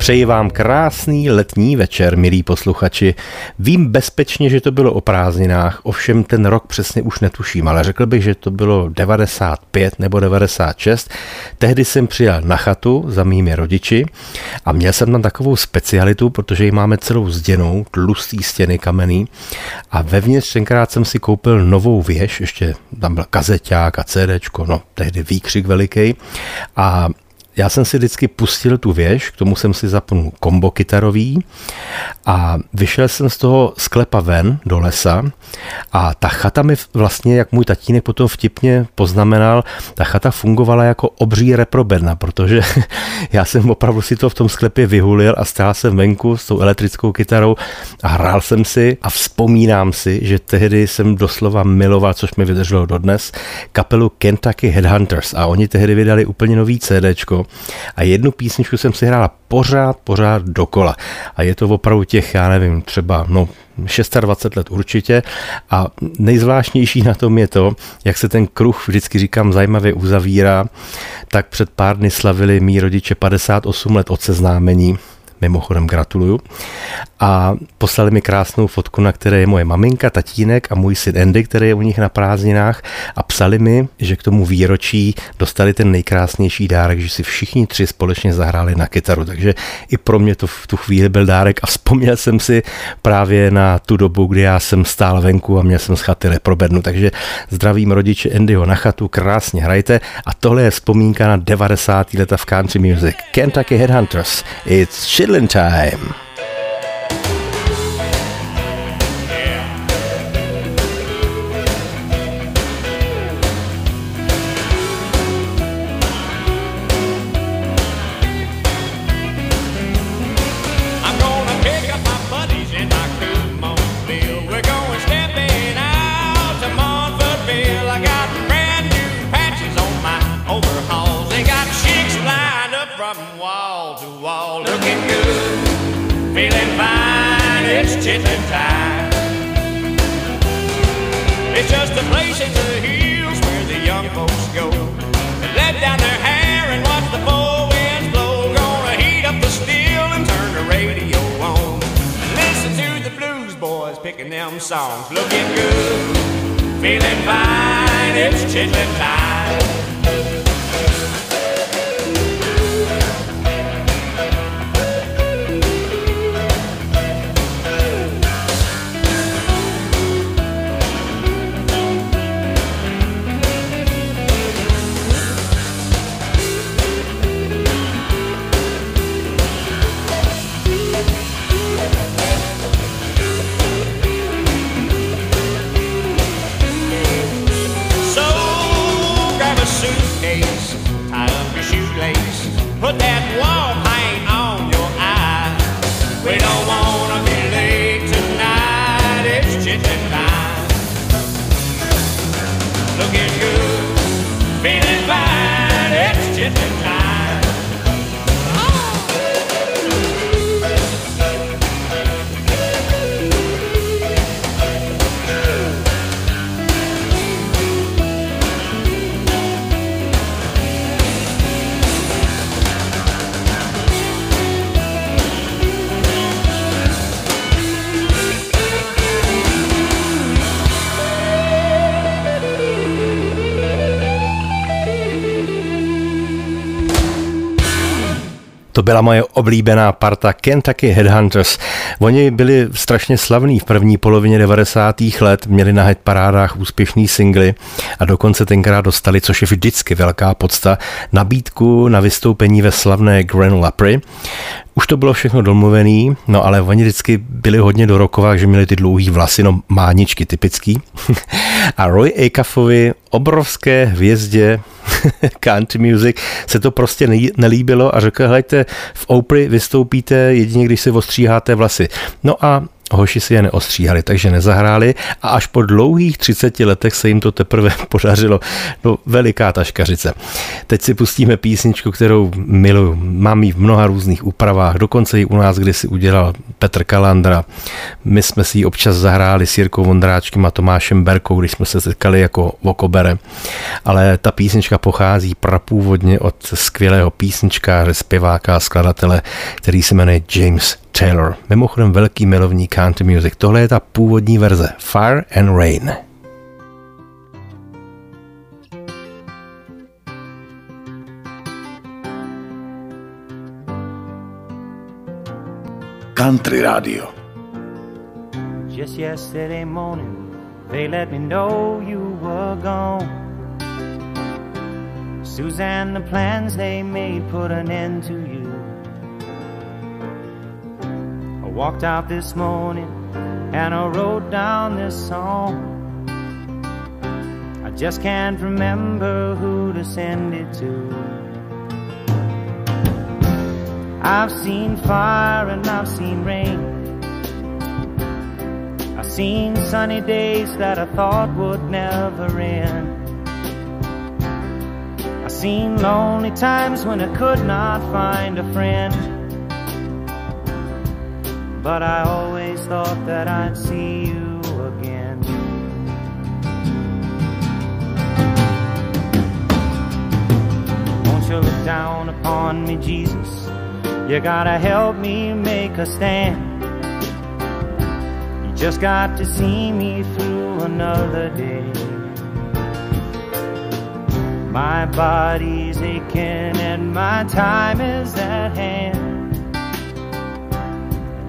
Přeji vám krásný letní večer, milí posluchači. Vím bezpečně, že to bylo o prázdninách, ovšem ten rok přesně už netuším, ale řekl bych, že to bylo 95 nebo 96. Tehdy jsem přijel na chatu za mými rodiči a měl jsem tam takovou specialitu, protože ji máme celou zděnou, tlustý stěny kamenný a vevnitř tenkrát jsem si koupil novou věž, ještě tam byl kazeťák a CDčko, no tehdy výkřik veliký a já jsem si vždycky pustil tu věž, k tomu jsem si zapnul kombo kytarový a vyšel jsem z toho sklepa ven do lesa a ta chata mi vlastně, jak můj tatínek potom vtipně poznamenal, ta chata fungovala jako obří reprobedna, protože já jsem opravdu si to v tom sklepě vyhulil a stál jsem venku s tou elektrickou kytarou a hrál jsem si a vzpomínám si, že tehdy jsem doslova miloval, což mi vydrželo dodnes, kapelu Kentucky Headhunters a oni tehdy vydali úplně nový CDčko a jednu písničku jsem si hrála pořád, pořád dokola. A je to opravdu těch, já nevím, třeba no, 26 let určitě. A nejzvláštnější na tom je to, jak se ten kruh vždycky říkám zajímavě uzavírá, tak před pár dny slavili mý rodiče 58 let od seznámení mimochodem gratuluju. A poslali mi krásnou fotku, na které je moje maminka, tatínek a můj syn Andy, který je u nich na prázdninách a psali mi, že k tomu výročí dostali ten nejkrásnější dárek, že si všichni tři společně zahráli na kytaru. Takže i pro mě to v tu chvíli byl dárek a vzpomněl jsem si právě na tu dobu, kdy já jsem stál venku a měl jsem z chaty reprobednu. Takže zdravím rodiče Andyho na chatu, krásně hrajte a tohle je vzpomínka na 90. leta v country music. Kentucky Headhunters, it's chill Island time. shit To byla moje oblíbená parta Kentucky Headhunters. Oni byli strašně slavní v první polovině 90. let, měli na parádách úspěšný singly a dokonce tenkrát dostali, což je vždycky velká podsta, nabídku na vystoupení ve slavné Grand Lapry. Už to bylo všechno domluvený, no ale oni vždycky byli hodně do rokova, že měli ty dlouhý vlasy, no máničky typický. A Roy Acuffovi, obrovské hvězdě country music, se to prostě nelíbilo a řekl, hejte, v Opry vystoupíte jedině, když si ostříháte vlasy. No a hoši si je neostříhali, takže nezahráli a až po dlouhých 30 letech se jim to teprve podařilo. No, veliká taškařice. Teď si pustíme písničku, kterou miluju. Mám ji v mnoha různých úpravách, dokonce ji u nás kdysi udělal Petr Kalandra. My jsme si ji občas zahráli s Jirkou Vondráčkem a Tomášem Berkou, když jsme se setkali jako vokobere. Ale ta písnička pochází prapůvodně od skvělého písničkáře, zpěváka a skladatele, který se jmenuje James Taylor. Mimochodem velký milovník country music. Tohle je ta původní verze Fire and Rain. Country Radio. Just yesterday morning, they let me know you were gone. Suzanne, the plans they made put an end to you. Walked out this morning and I wrote down this song. I just can't remember who to send it to. I've seen fire and I've seen rain. I've seen sunny days that I thought would never end. I've seen lonely times when I could not find a friend. But I always thought that I'd see you again. Won't you look down upon me, Jesus? You gotta help me make a stand. You just got to see me through another day. My body's aching and my time is at hand.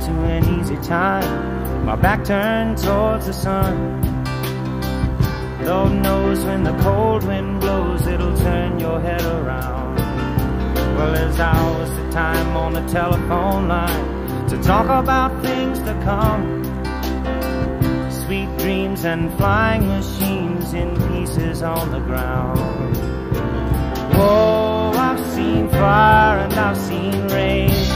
To an easy time, my back turned towards the sun. Lord knows when the cold wind blows, it'll turn your head around. Well, there's hours of time on the telephone line to talk about things to come. Sweet dreams and flying machines in pieces on the ground. Whoa, I've seen fire and I've seen rain.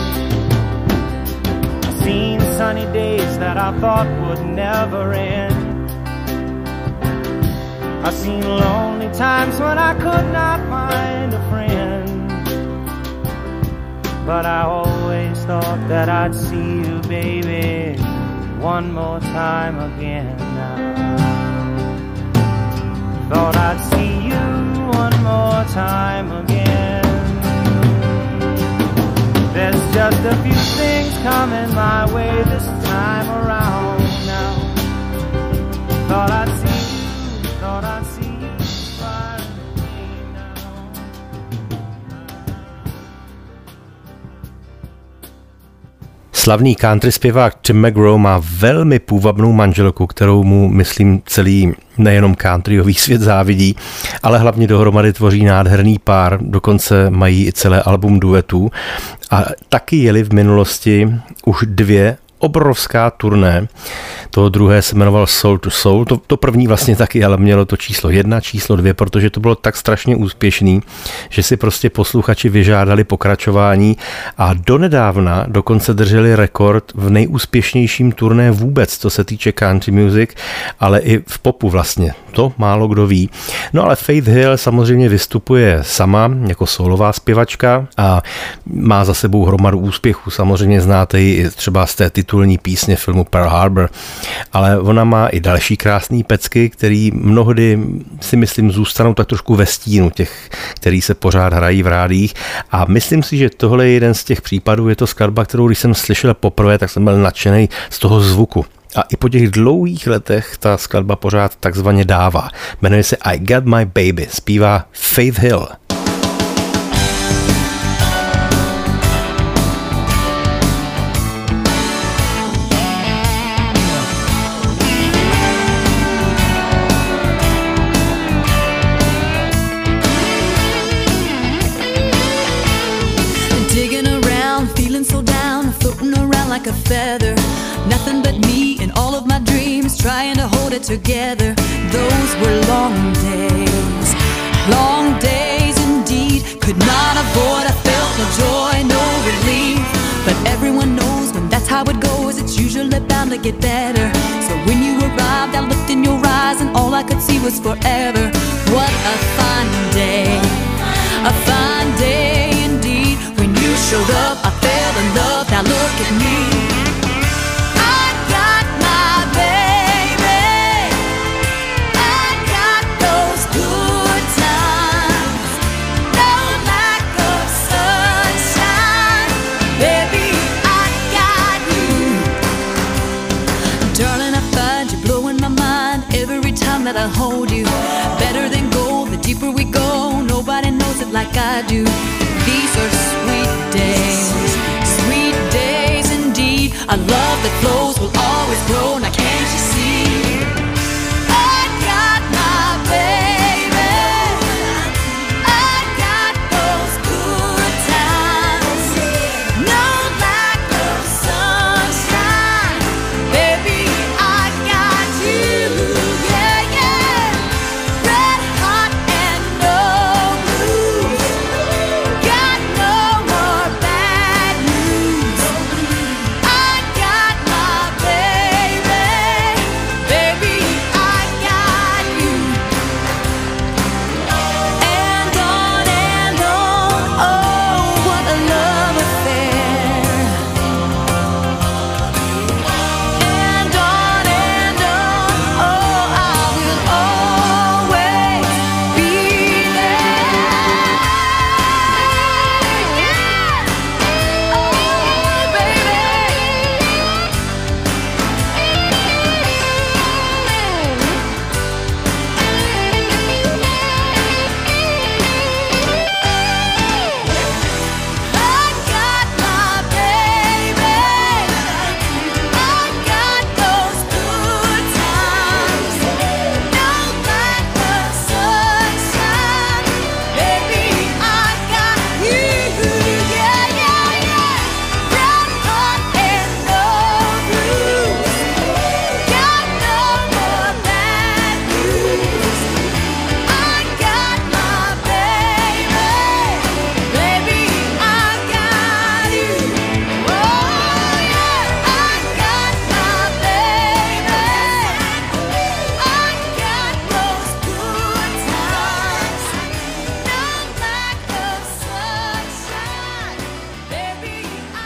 Seen sunny days that I thought would never end. I've seen lonely times when I could not find a friend. But I always thought that I'd see you, baby, one more time again. Thought I'd see you one more time again. There's just a few things coming my way this time around now. Thought I'd Slavný country zpěvák Tim McGraw má velmi půvabnou manželku, kterou mu, myslím, celý nejenom countryový svět závidí, ale hlavně dohromady tvoří nádherný pár, dokonce mají i celé album duetů a taky jeli v minulosti už dvě obrovská turné. To druhé se jmenoval Soul to Soul. To, to první vlastně taky, ale mělo to číslo jedna, číslo dvě, protože to bylo tak strašně úspěšný, že si prostě posluchači vyžádali pokračování a donedávna dokonce drželi rekord v nejúspěšnějším turné vůbec, co se týče country music, ale i v popu vlastně. To málo kdo ví. No ale Faith Hill samozřejmě vystupuje sama jako solová zpěvačka a má za sebou hromadu úspěchů. Samozřejmě znáte ji třeba z té titulní písně filmu Pearl Harbor, ale ona má i další krásné pecky, který mnohdy si myslím zůstanou tak trošku ve stínu těch, který se pořád hrají v rádích a myslím si, že tohle je jeden z těch případů, je to skladba, kterou když jsem slyšel poprvé, tak jsem byl nadšený z toho zvuku. A i po těch dlouhých letech ta skladba pořád takzvaně dává. Jmenuje se I Got My Baby, zpívá Faith Hill. A feather. Nothing but me and all of my dreams trying to hold it together. Those were long days, long days indeed. Could not avoid, I felt no joy, no relief. But everyone knows when that's how it goes, it's usually bound to get better. So when you arrived, I looked in your eyes, and all I could see was forever. What a fine day, a fine day indeed. When you showed up, I fell love. Now look at me. I got my baby. I got those good times. No lack of sunshine. Baby, I got you. Darling, I find you blowing my mind every time that I hold you. Better than gold, the deeper we go, nobody knows it like I do. That flows will always grow. Now can't you see?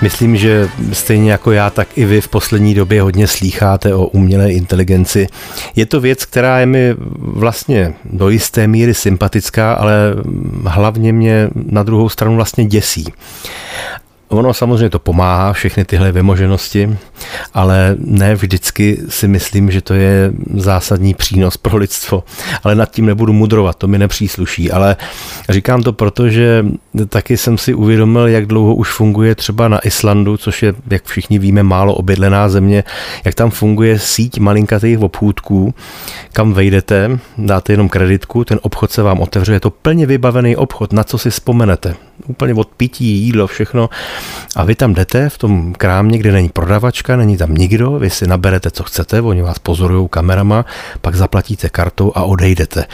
Myslím, že stejně jako já, tak i vy v poslední době hodně slýcháte o umělé inteligenci. Je to věc, která je mi vlastně do jisté míry sympatická, ale hlavně mě na druhou stranu vlastně děsí. Ono samozřejmě to pomáhá, všechny tyhle vymoženosti, ale ne vždycky si myslím, že to je zásadní přínos pro lidstvo. Ale nad tím nebudu mudrovat, to mi nepřísluší. Ale říkám to proto, že taky jsem si uvědomil, jak dlouho už funguje třeba na Islandu, což je, jak všichni víme, málo obydlená země, jak tam funguje síť malinkatých obchůdků, kam vejdete, dáte jenom kreditku, ten obchod se vám otevře, je to plně vybavený obchod, na co si vzpomenete. Úplně od pití, jídlo, všechno. A vy tam jdete v tom krámě, kde není prodavačka, není tam nikdo, vy si naberete, co chcete, oni vás pozorují kamerama, pak zaplatíte kartou a odejdete.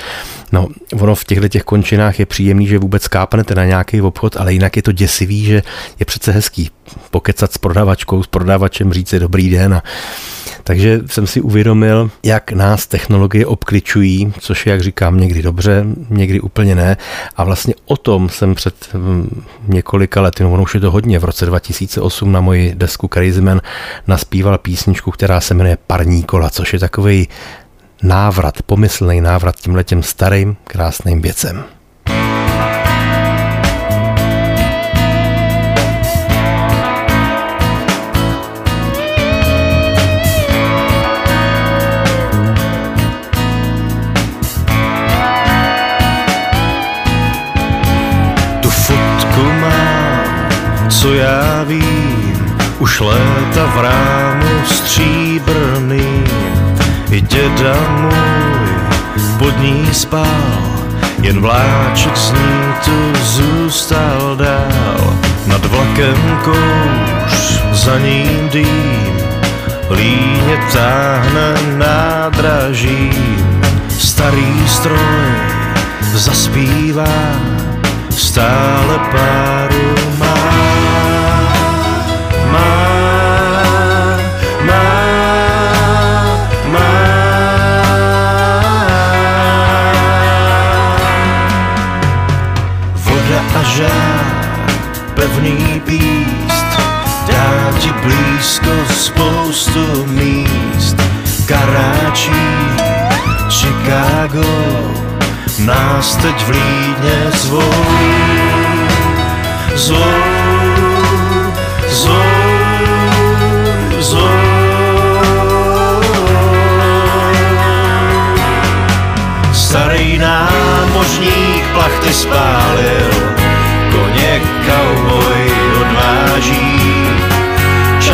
No, ono v těchto těch končinách je příjemný, že vůbec kápnete na nějaký obchod, ale jinak je to děsivý, že je přece hezký pokecat s prodavačkou, s prodavačem, říct si dobrý den a takže jsem si uvědomil, jak nás technologie obkličují, což je, jak říkám, někdy dobře, někdy úplně ne. A vlastně o tom jsem před hm, několika lety, no ono už je to hodně, v roce 2008 na moji desku Crazy Man naspíval písničku, která se jmenuje Parní kola, což je takový návrat, pomyslný návrat tímhletěm starým, krásným věcem. Co já vím, už léta v rámu stříbrný. I děda můj pod ní spál, jen vláček z ní tu zůstal dál. Nad vlakem kouř, za ním dým, líně táhne nádraží. Starý stroj zaspívá, stále páru. Má, blízko spoustu míst. Karáčí, Chicago, nás teď v Lídně zvou. Zvou, zvou. Starý námožník plachty spálil, koně cowboy odváží.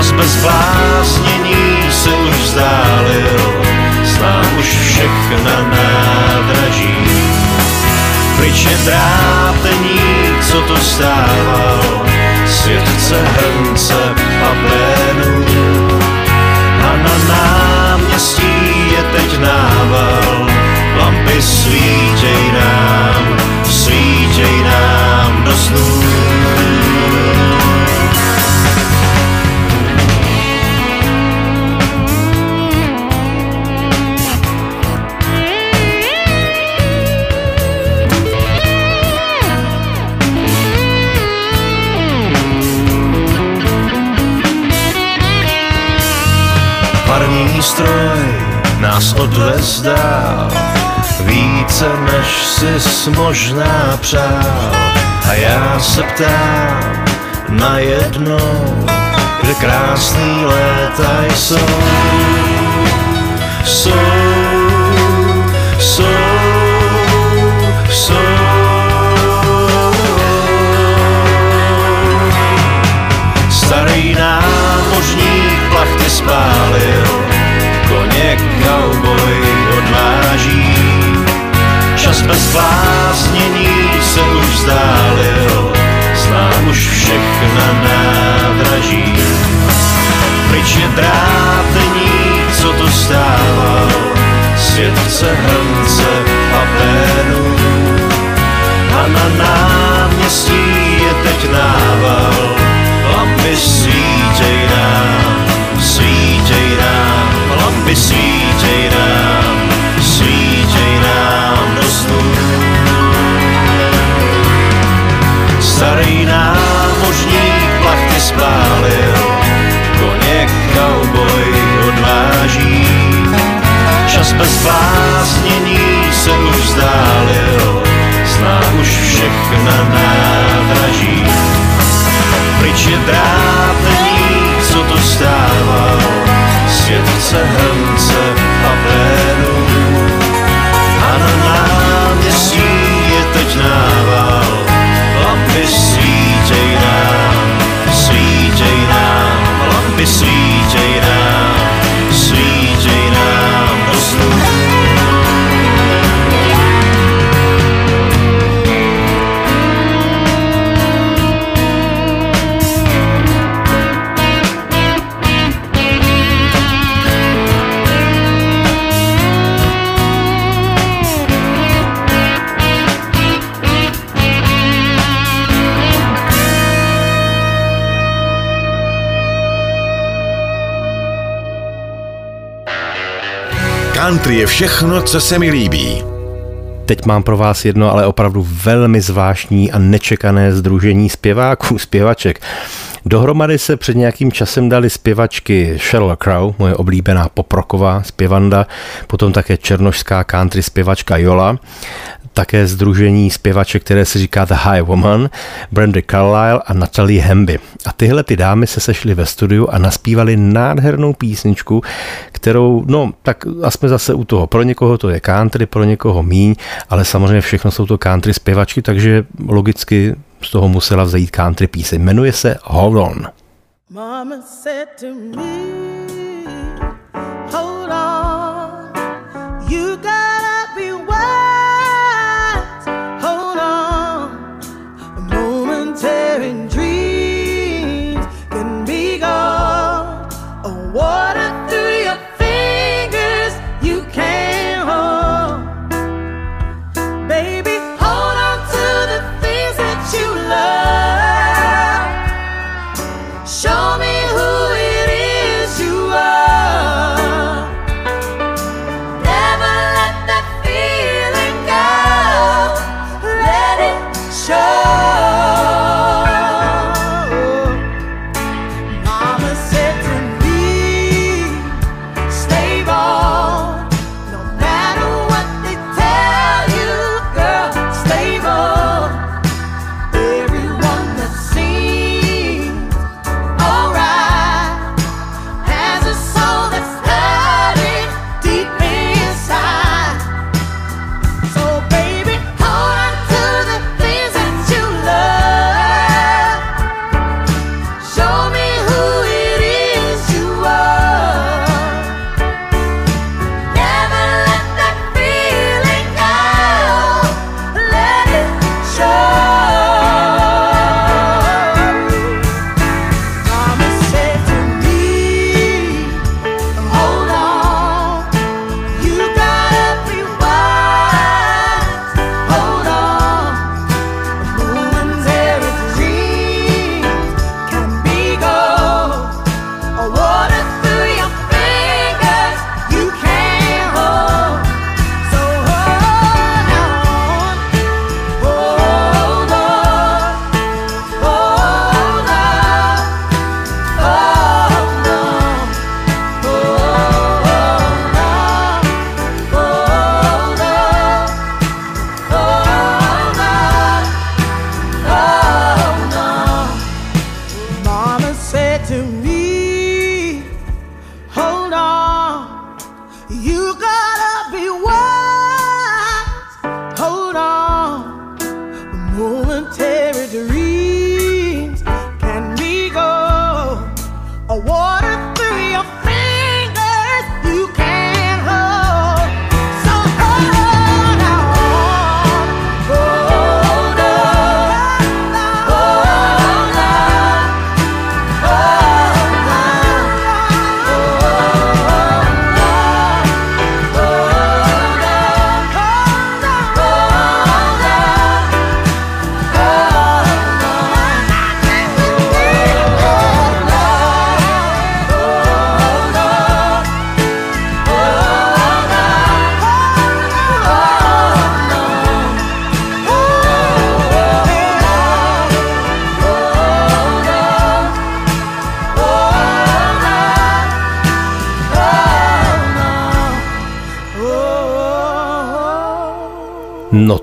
Čas bez bláznění se už vzdálil, znám už všechna nádraží. Pryč je trápení, co to stával, svět chce hrnce a plénů. A na náměstí je teď nával, lampy svítěj nám, svítěj nám do snů. Parní stroj nás odvez dál, více než si možná přál. A já se ptám najednou, kde krásný léta jsou. Jsou, jsou, Country je všechno, co se mi líbí. Teď mám pro vás jedno, ale opravdu velmi zvláštní a nečekané združení zpěváků, zpěvaček. Dohromady se před nějakým časem dali zpěvačky Sheryl Crow, moje oblíbená poproková zpěvanda, potom také černošská country zpěvačka Jola, také združení zpěvaček, které se říká The High Woman, Brandy Carlisle a Natalie Hemby. A tyhle ty dámy se sešly ve studiu a naspívali nádhernou písničku, kterou, no, tak jsme zase u toho. Pro někoho to je country, pro někoho míň, ale samozřejmě všechno jsou to country zpěvačky, takže logicky z toho musela vzejít country píseň. Jmenuje se Hold On. Mama said to me,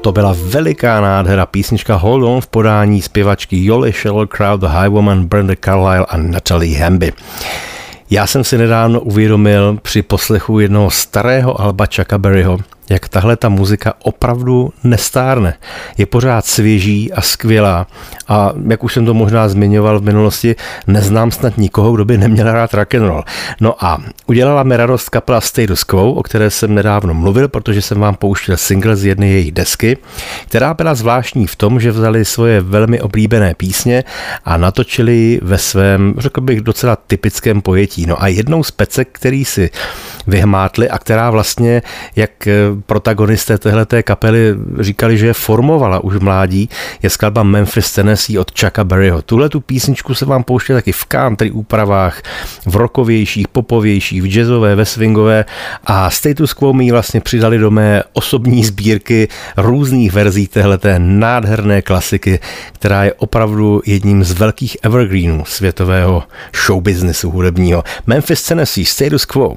to byla veliká nádhera písnička Hold On v podání zpěvačky Jolly Sheller Crowd, The Highwoman, Brenda Carlile a Natalie Hamby. Já jsem si nedávno uvědomil při poslechu jednoho starého Alba Chucka Berryho, jak tahle ta muzika opravdu nestárne. Je pořád svěží a skvělá a jak už jsem to možná zmiňoval v minulosti, neznám snad nikoho, kdo by neměl rád rock and roll. No a udělala mi radost kapela Status Quo, o které jsem nedávno mluvil, protože jsem vám pouštěl single z jedné jejich desky, která byla zvláštní v tom, že vzali svoje velmi oblíbené písně a natočili ve svém, řekl bych, docela typickém pojetí. No a jednou z pecek, který si vyhmátli a která vlastně, jak protagonisté téhleté kapely říkali, že je formovala už mládí, je skladba Memphis Tennessee od Chucka Berryho. Tuhle tu písničku se vám pouště taky v country úpravách, v rokovějších, popovějších, v jazzové, ve swingové a Status Quo mi vlastně přidali do mé osobní sbírky různých verzí téhleté nádherné klasiky, která je opravdu jedním z velkých evergreenů světového showbiznesu hudebního. Memphis Tennessee, Status Quo.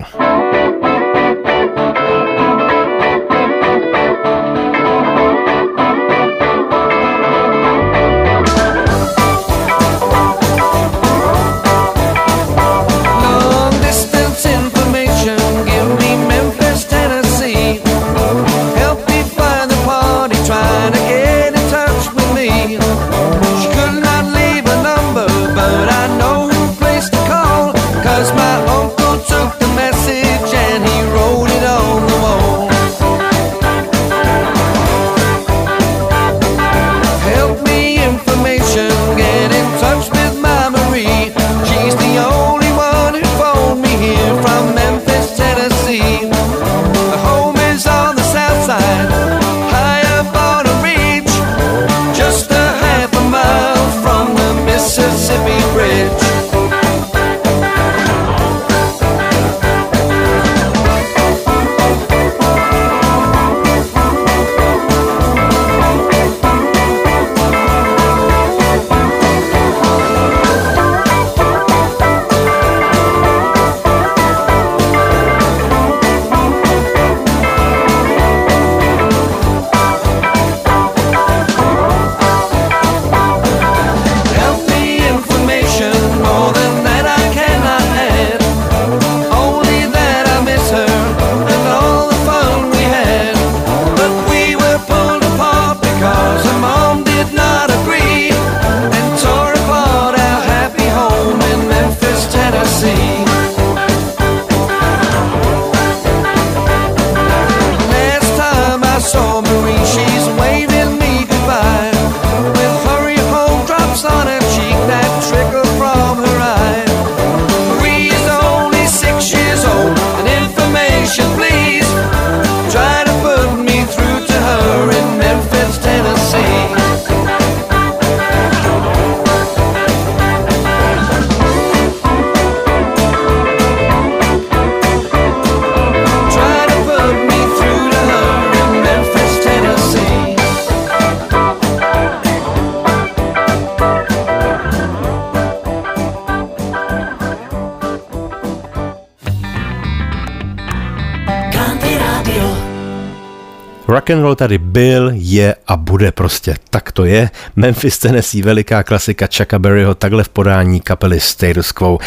Rock and roll tady byl, je a bude prostě. Tak to je. Memphis Tennessee, veliká klasika Chucka Berryho, takhle v podání kapely Status Quo.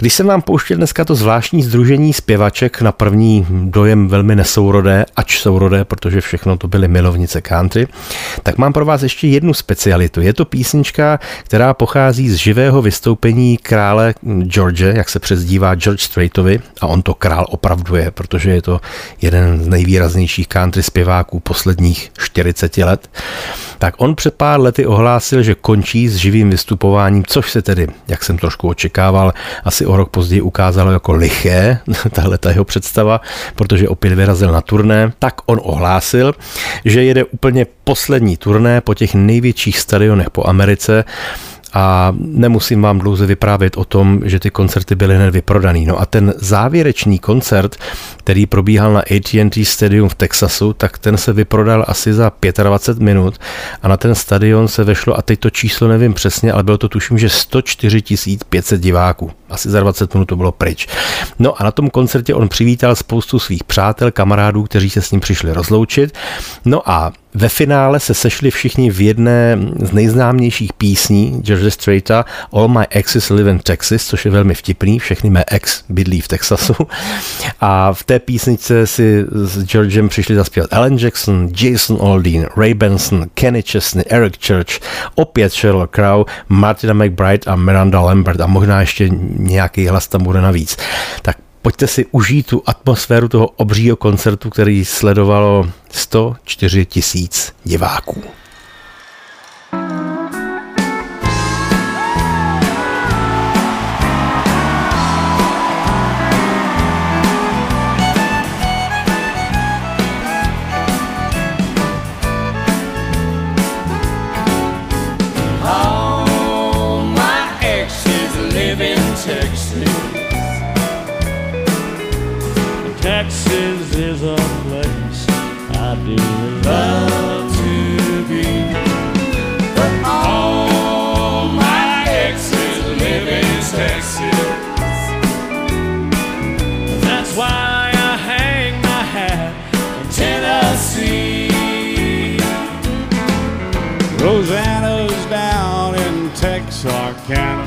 Když jsem vám pouštěl dneska to zvláštní združení zpěvaček, na první dojem velmi nesourodé, ač sourodé, protože všechno to byly milovnice country, tak mám pro vás ještě jednu specialitu. Je to písnička, která pochází z živého vystoupení krále George, jak se přezdívá George Straitovi, a on to král opravdu je, protože je to jeden z nejvýraznějších country zpěváků posledních 40 let. Tak on před pár lety ohlásil, že končí s živým vystupováním, což se tedy, jak jsem trošku očekával, asi o rok později ukázalo jako liché, tahle ta jeho představa, protože opět vyrazil na turné, tak on ohlásil, že jede úplně poslední turné po těch největších stadionech po Americe a nemusím vám dlouze vyprávět o tom, že ty koncerty byly hned vyprodaný. No a ten závěrečný koncert, který probíhal na AT&T Stadium v Texasu, tak ten se vyprodal asi za 25 minut a na ten stadion se vešlo, a teď to číslo nevím přesně, ale bylo to tuším, že 104 500 diváků. Asi za 20 minut to bylo pryč. No a na tom koncertě on přivítal spoustu svých přátel, kamarádů, kteří se s ním přišli rozloučit. No a Ve finále se sešli všichni v jedné z nejznámějších písní George Straita All My Exes Live in Texas, což je velmi vtipný, všechny mé ex bydlí v Texasu. A v té písničce si s Georgem přišli zaspívat Alan Jackson, Jason Aldean, Ray Benson, Kenny Chesney, Eric Church, opět Sheryl Crow, Martina McBride a Miranda Lambert a možná ještě nějaký hlas tam bude navíc. Tak pojďte si užít tu atmosféru toho obřího koncertu, který sledovalo 104 tisíc diváků. Texas is a place I do love to be. But all my exes live in Texas. That's why I hang my hat in Tennessee. Rosanna's down in Texarkana.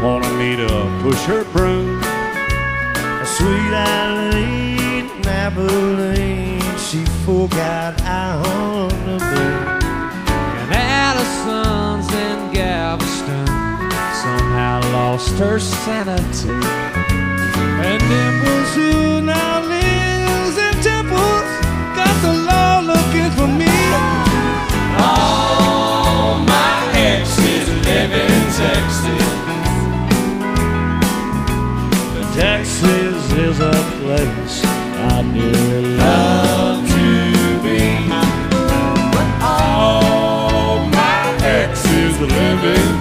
Wanted me to push her broom. Sweet Eileen, She forgot I on the moon. And Allison's in Galveston somehow lost her sanity. And Dimples, who now lives in Temples, got the law looking for me. All my exes live in. Texas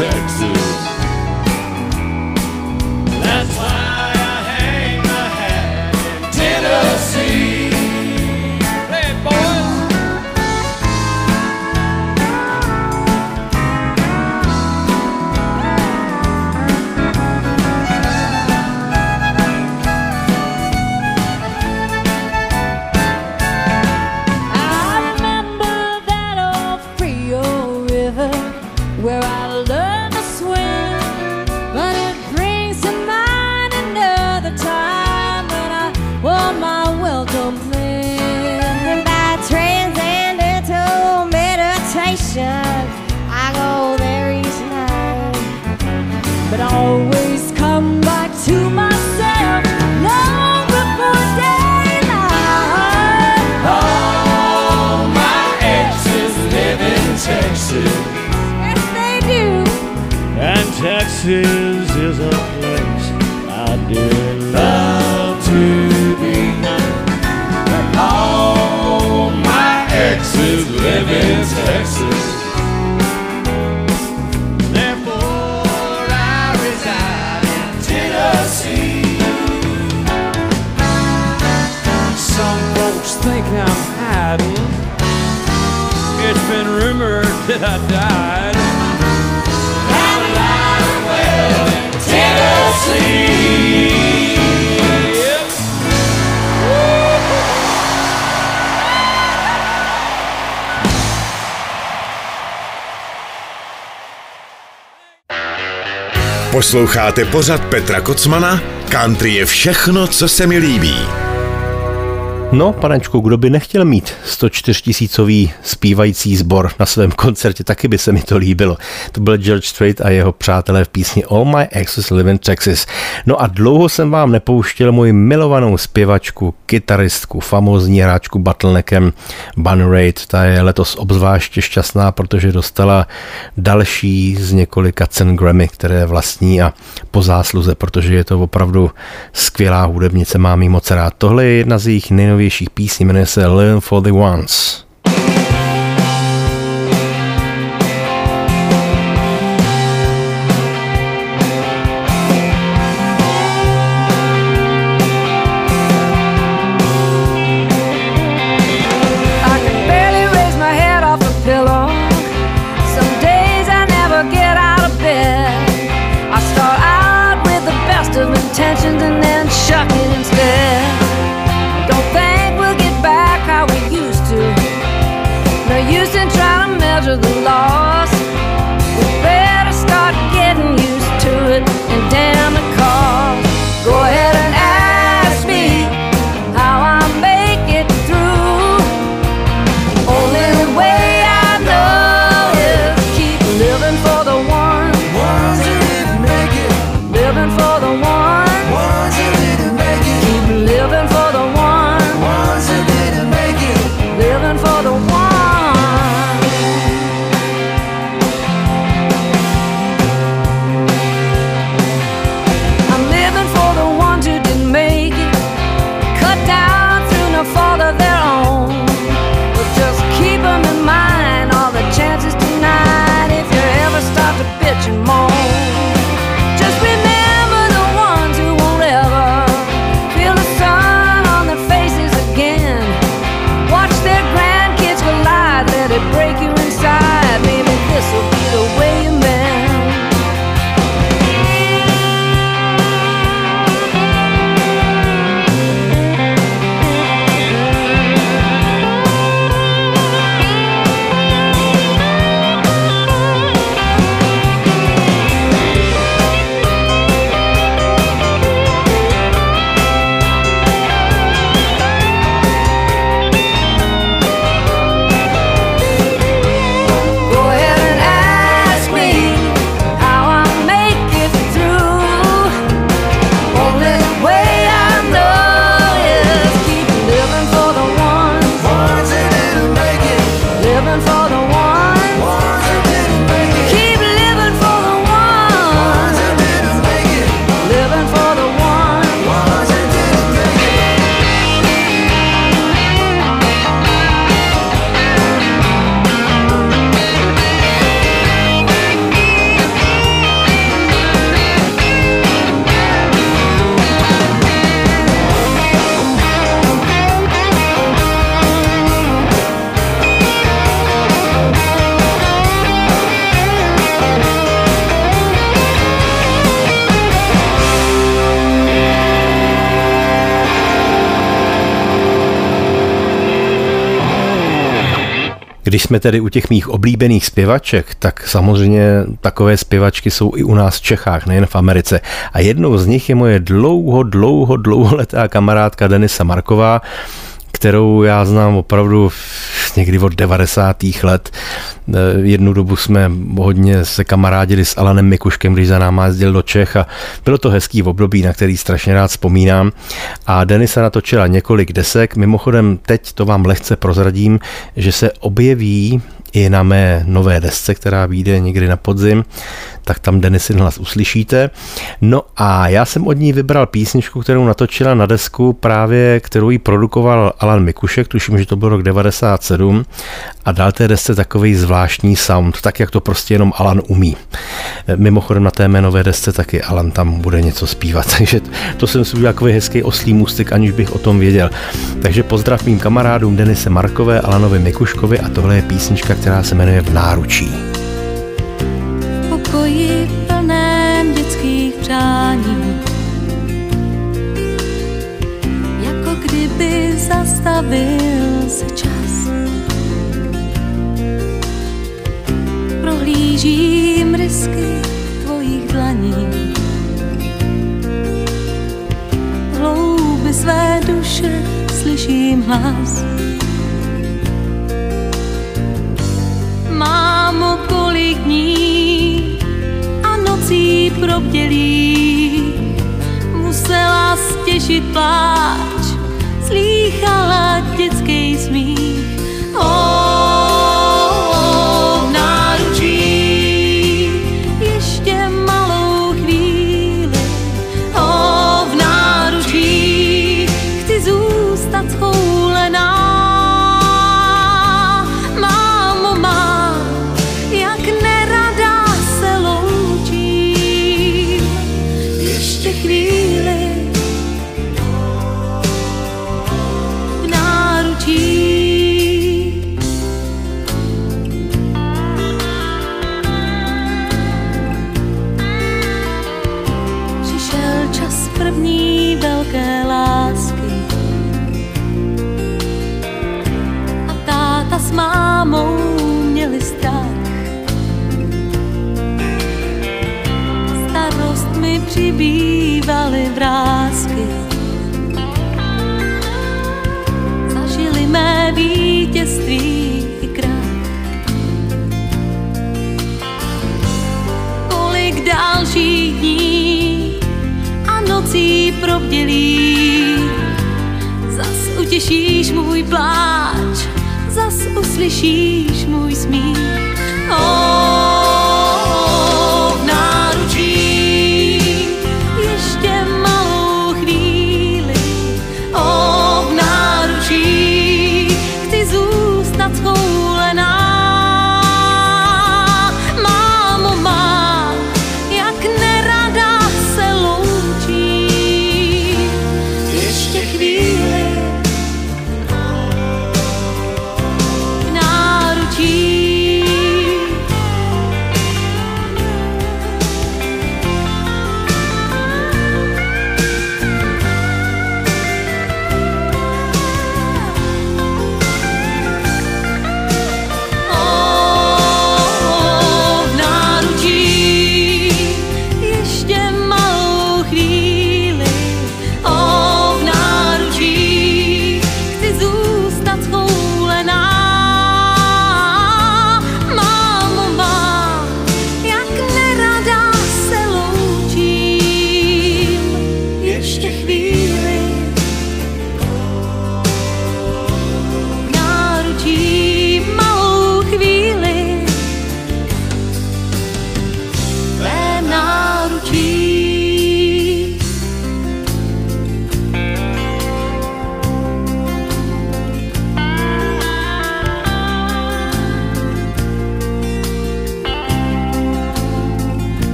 Texas. Texas is a place I dearly love to be. All my exes live in Texas. Therefore, I reside in Tennessee. Some folks think I'm hiding. It's been rumored that I died. Posloucháte pořad Petra Kocmana? Country je všechno, co se mi líbí. No, panečku, kdo by nechtěl mít 104 tisícový zpívající sbor na svém koncertě, taky by se mi to líbilo. To byl George Strait a jeho přátelé v písni All My Exes Live in Texas. No a dlouho jsem vám nepouštěl moji milovanou zpěvačku, kytaristku, famózní hráčku Battleneckem Bun Raid. Ta je letos obzvláště šťastná, protože dostala další z několika cen Grammy, které vlastní a po zásluze, protože je to opravdu skvělá hudebnice, mám jí moc rád. Tohle je jedna z jejich nejnovějších písní, jmenuje se Learn for the Ones. I Když jsme tedy u těch mých oblíbených zpěvaček, tak samozřejmě takové zpěvačky jsou i u nás v Čechách, nejen v Americe. A jednou z nich je moje dlouho, dlouho, dlouholetá kamarádka Denisa Marková, kterou já znám opravdu někdy od 90. let. Eh, jednu dobu jsme hodně se kamarádili s Alanem Mikuškem, když za náma jezdil do Čech a bylo to hezký období, na který strašně rád vzpomínám. A Denisa natočila několik desek. Mimochodem, teď to vám lehce prozradím, že se objeví i na mé nové desce, která vyjde někdy na podzim, tak tam Denisin hlas uslyšíte. No a já jsem od ní vybral písničku, kterou natočila na desku právě, kterou ji produkoval Alan Mikušek, tuším, že to byl rok 97 a dal té desce takový zvláštní sound, tak jak to prostě jenom Alan umí. Mimochodem na té mé nové desce taky Alan tam bude něco zpívat, takže to jsem si udělal takový hezký oslý můstek, aniž bych o tom věděl. Takže pozdrav mým kamarádům Denise Markové, Alanovi Mikuškovi a tohle je písnička, která se jmenuje V náručí. Pokoji plném dětských přání. Jako kdyby zastavil se čas. Prohlížím rysky tvojich dlaní. V hloubi své duše slyším hlas. Mámo, kolik dní probdělí musela stěžit pláč, slýchala dětský smích.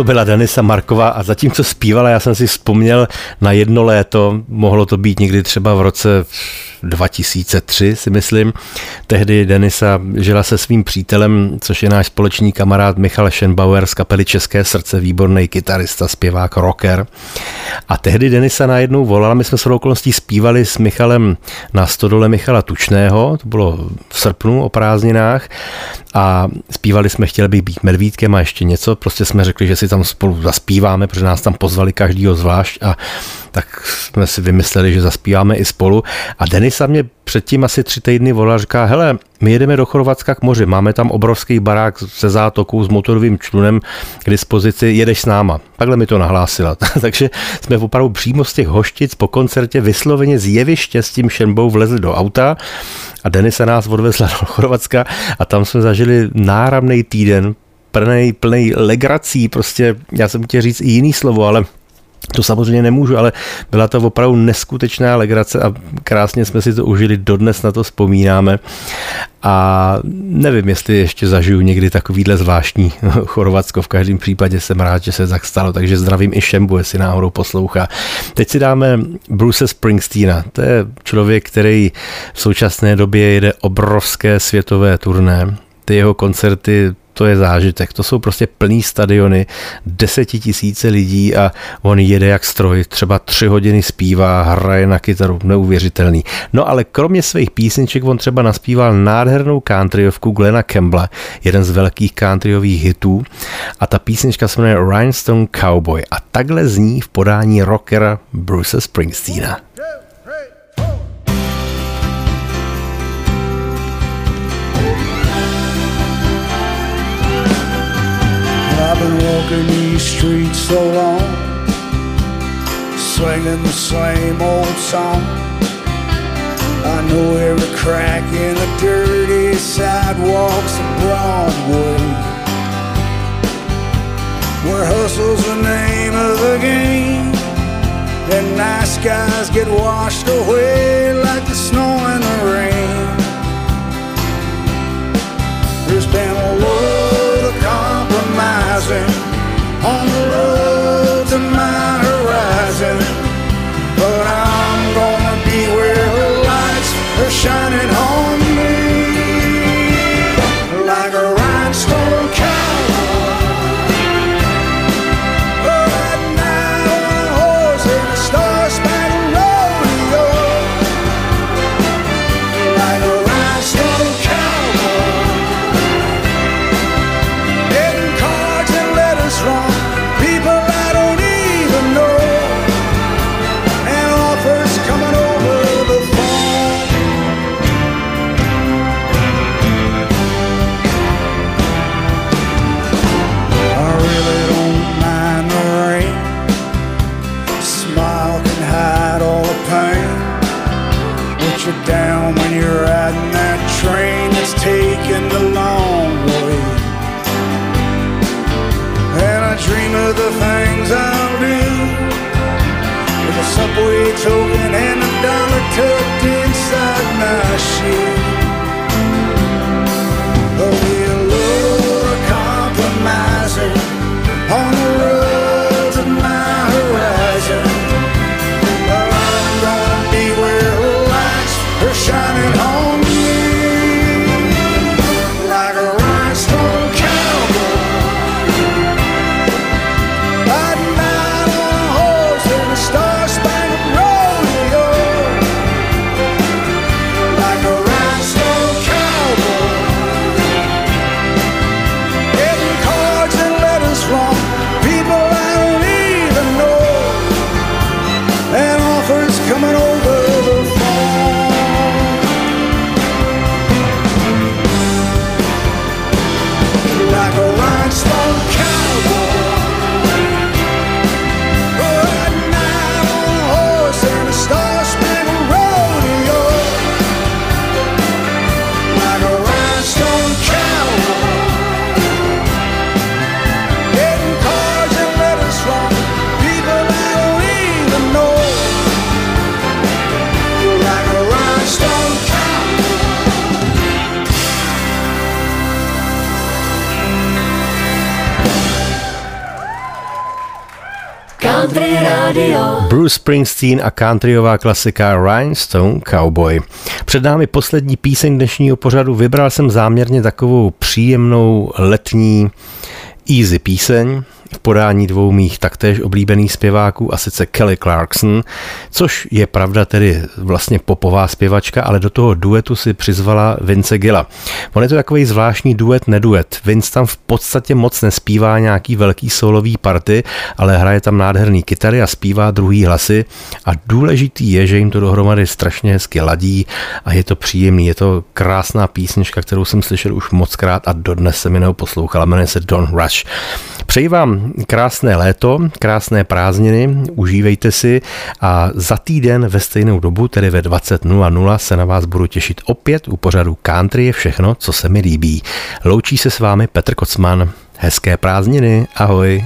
To byla Denisa Marková a zatímco zpívala, já jsem si vzpomněl na jedno léto, mohlo to být někdy třeba v roce 2003 si myslím. Tehdy Denisa žila se svým přítelem, což je náš společný kamarád Michal Schenbauer z kapely České srdce, výborný kytarista, zpěvák, rocker. A tehdy Denisa najednou volala, my jsme s okolností zpívali s Michalem na stodole Michala Tučného, to bylo v srpnu o prázdninách a zpívali jsme Chtěli bych být medvídkem a ještě něco, prostě jsme řekli, že si tam spolu zaspíváme, protože nás tam pozvali každýho zvlášť a tak jsme si vymysleli, že zaspíváme i spolu. A Denisa mě předtím asi tři týdny volala, říká, hele, my jedeme do Chorvatska k moři, máme tam obrovský barák se zátokou s motorovým člunem k dispozici, jedeš s náma. Takhle mi to nahlásila. Takže jsme opravdu přímo z těch hoštic po koncertě vysloveně z jeviště s tím šembou vlezli do auta a Denisa nás odvezla do Chorvatska a tam jsme zažili náramný týden, plný, plný legrací, prostě já jsem chtěl říct i jiný slovo, ale to samozřejmě nemůžu, ale byla to opravdu neskutečná legrace a krásně jsme si to užili, dodnes na to vzpomínáme. A nevím, jestli ještě zažiju někdy takovýhle zvláštní Chorvatsko, v každém případě jsem rád, že se tak stalo, takže zdravím i Šembu, jestli náhodou poslouchá. Teď si dáme Bruce Springsteena, to je člověk, který v současné době jede obrovské světové turné, ty jeho koncerty to je zážitek. To jsou prostě plný stadiony, desetitisíce lidí a on jede jak stroj, třeba tři hodiny zpívá, hraje na kytaru, neuvěřitelný. No ale kromě svých písniček on třeba naspíval nádhernou countryovku Glena Campbella, jeden z velkých countryových hitů a ta písnička se jmenuje Rhinestone Cowboy a takhle zní v podání rockera Bruce Springsteena. I've been walking these streets so long, singing the same old song. I know every crack in the dirty sidewalks of Broadway, where hustle's the name of the game, and nice guys get washed away like the snow and the rain. On the road to my horizon. But I'm gonna be where the lights are shining on Bruce Springsteen a countryová klasika Rhinestone Cowboy. Před námi poslední píseň dnešního pořadu. Vybral jsem záměrně takovou příjemnou letní easy píseň podání dvou mých taktéž oblíbených zpěváků a sice Kelly Clarkson, což je pravda tedy vlastně popová zpěvačka, ale do toho duetu si přizvala Vince Gilla. On je to takový zvláštní duet, neduet. Vince tam v podstatě moc nespívá nějaký velký solový party, ale hraje tam nádherný kytary a zpívá druhý hlasy a důležitý je, že jim to dohromady strašně hezky ladí a je to příjemný, je to krásná písnička, kterou jsem slyšel už moc krát a dodnes jsem ji poslouchal, jmenuje se Don Rush. Přeji vám krásné léto, krásné prázdniny, užívejte si a za týden ve stejnou dobu, tedy ve 20.00 se na vás budu těšit opět u pořadu Country je všechno, co se mi líbí. Loučí se s vámi Petr Kocman. Hezké prázdniny, ahoj.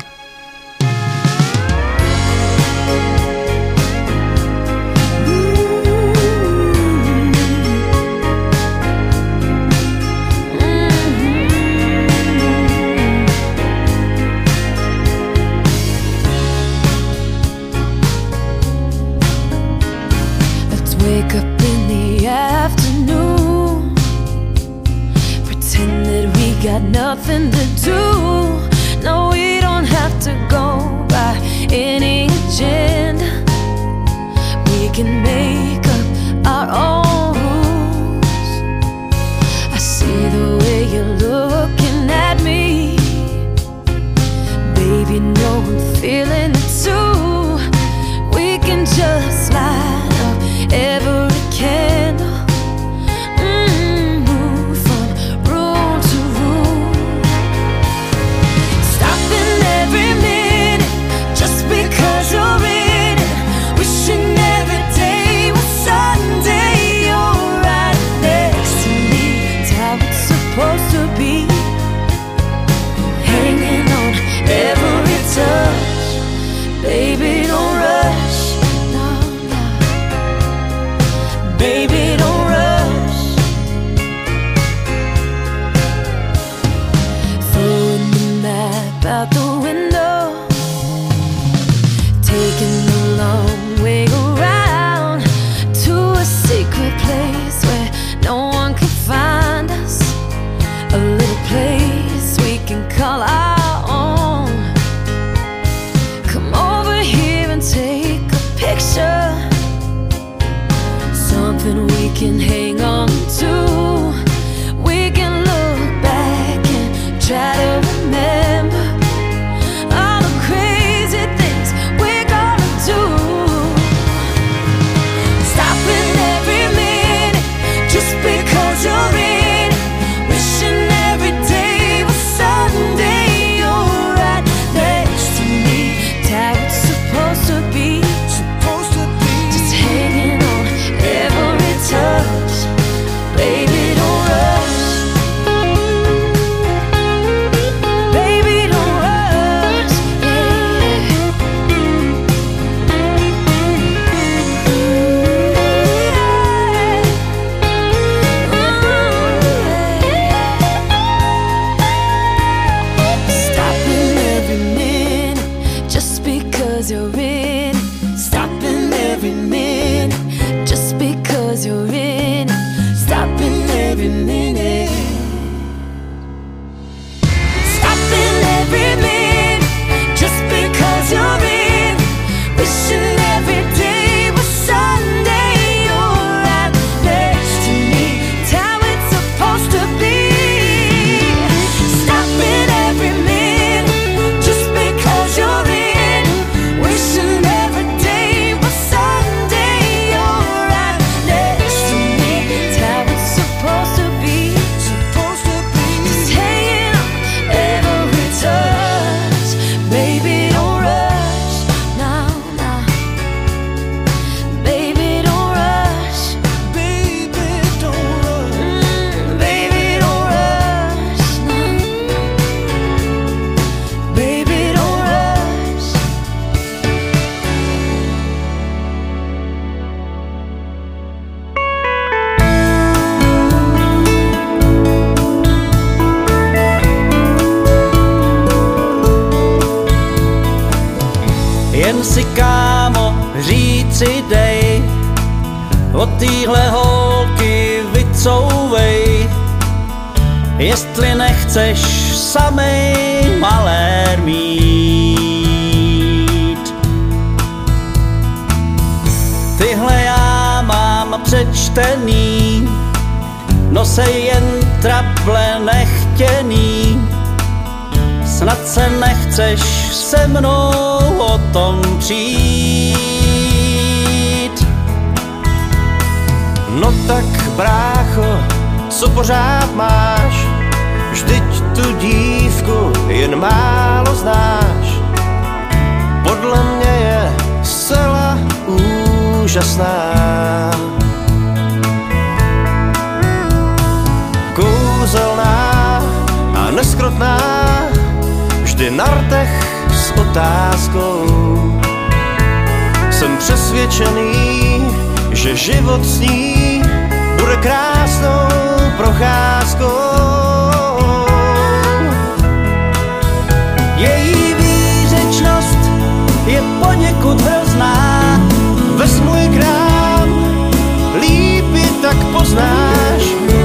Úžasná. Kouzelná a neskrotná, vždy na rtech s otázkou. Jsem přesvědčený, že život s ní bude krásnou procházkou. Poznáš.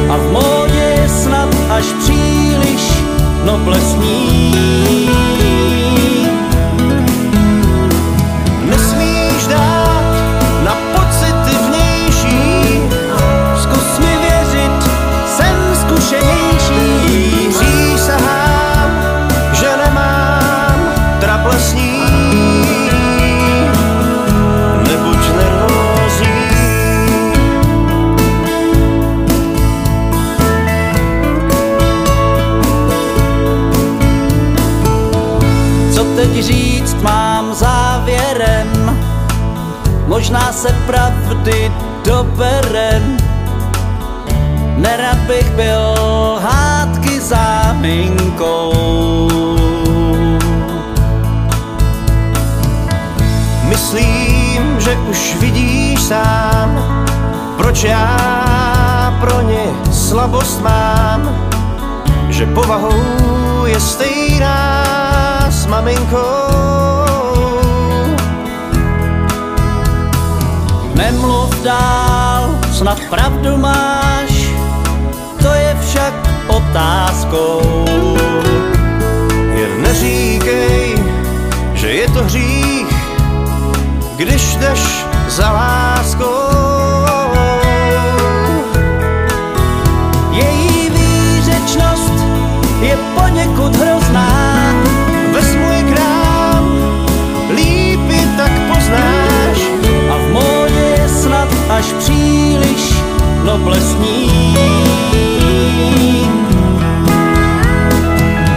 a v módě snad až příliš noblesní. Teď říct mám závěrem? Možná se pravdy doberem. Nerad bych byl hádky záminkou. myslím, že už vidíš sám, proč já pro ně slabost mám, že povahou je stejná maminkou. Nemluv dál, snad pravdu máš, to je však otázkou. Jen neříkej, že je to hřích, když jdeš za láskou. Noblesní.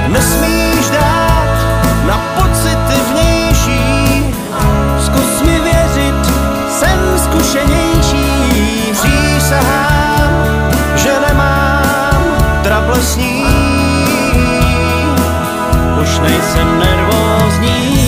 Nesmíš dát na pocity vnější, Zkus mi věřit, jsem zkušenější. přísahám, že nemám trable s. Už nejsem nervózní.